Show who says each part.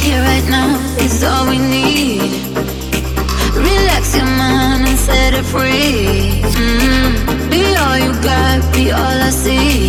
Speaker 1: here right now is all we need. Relax your mind and set it free. Mm. Be all you got, be all I see.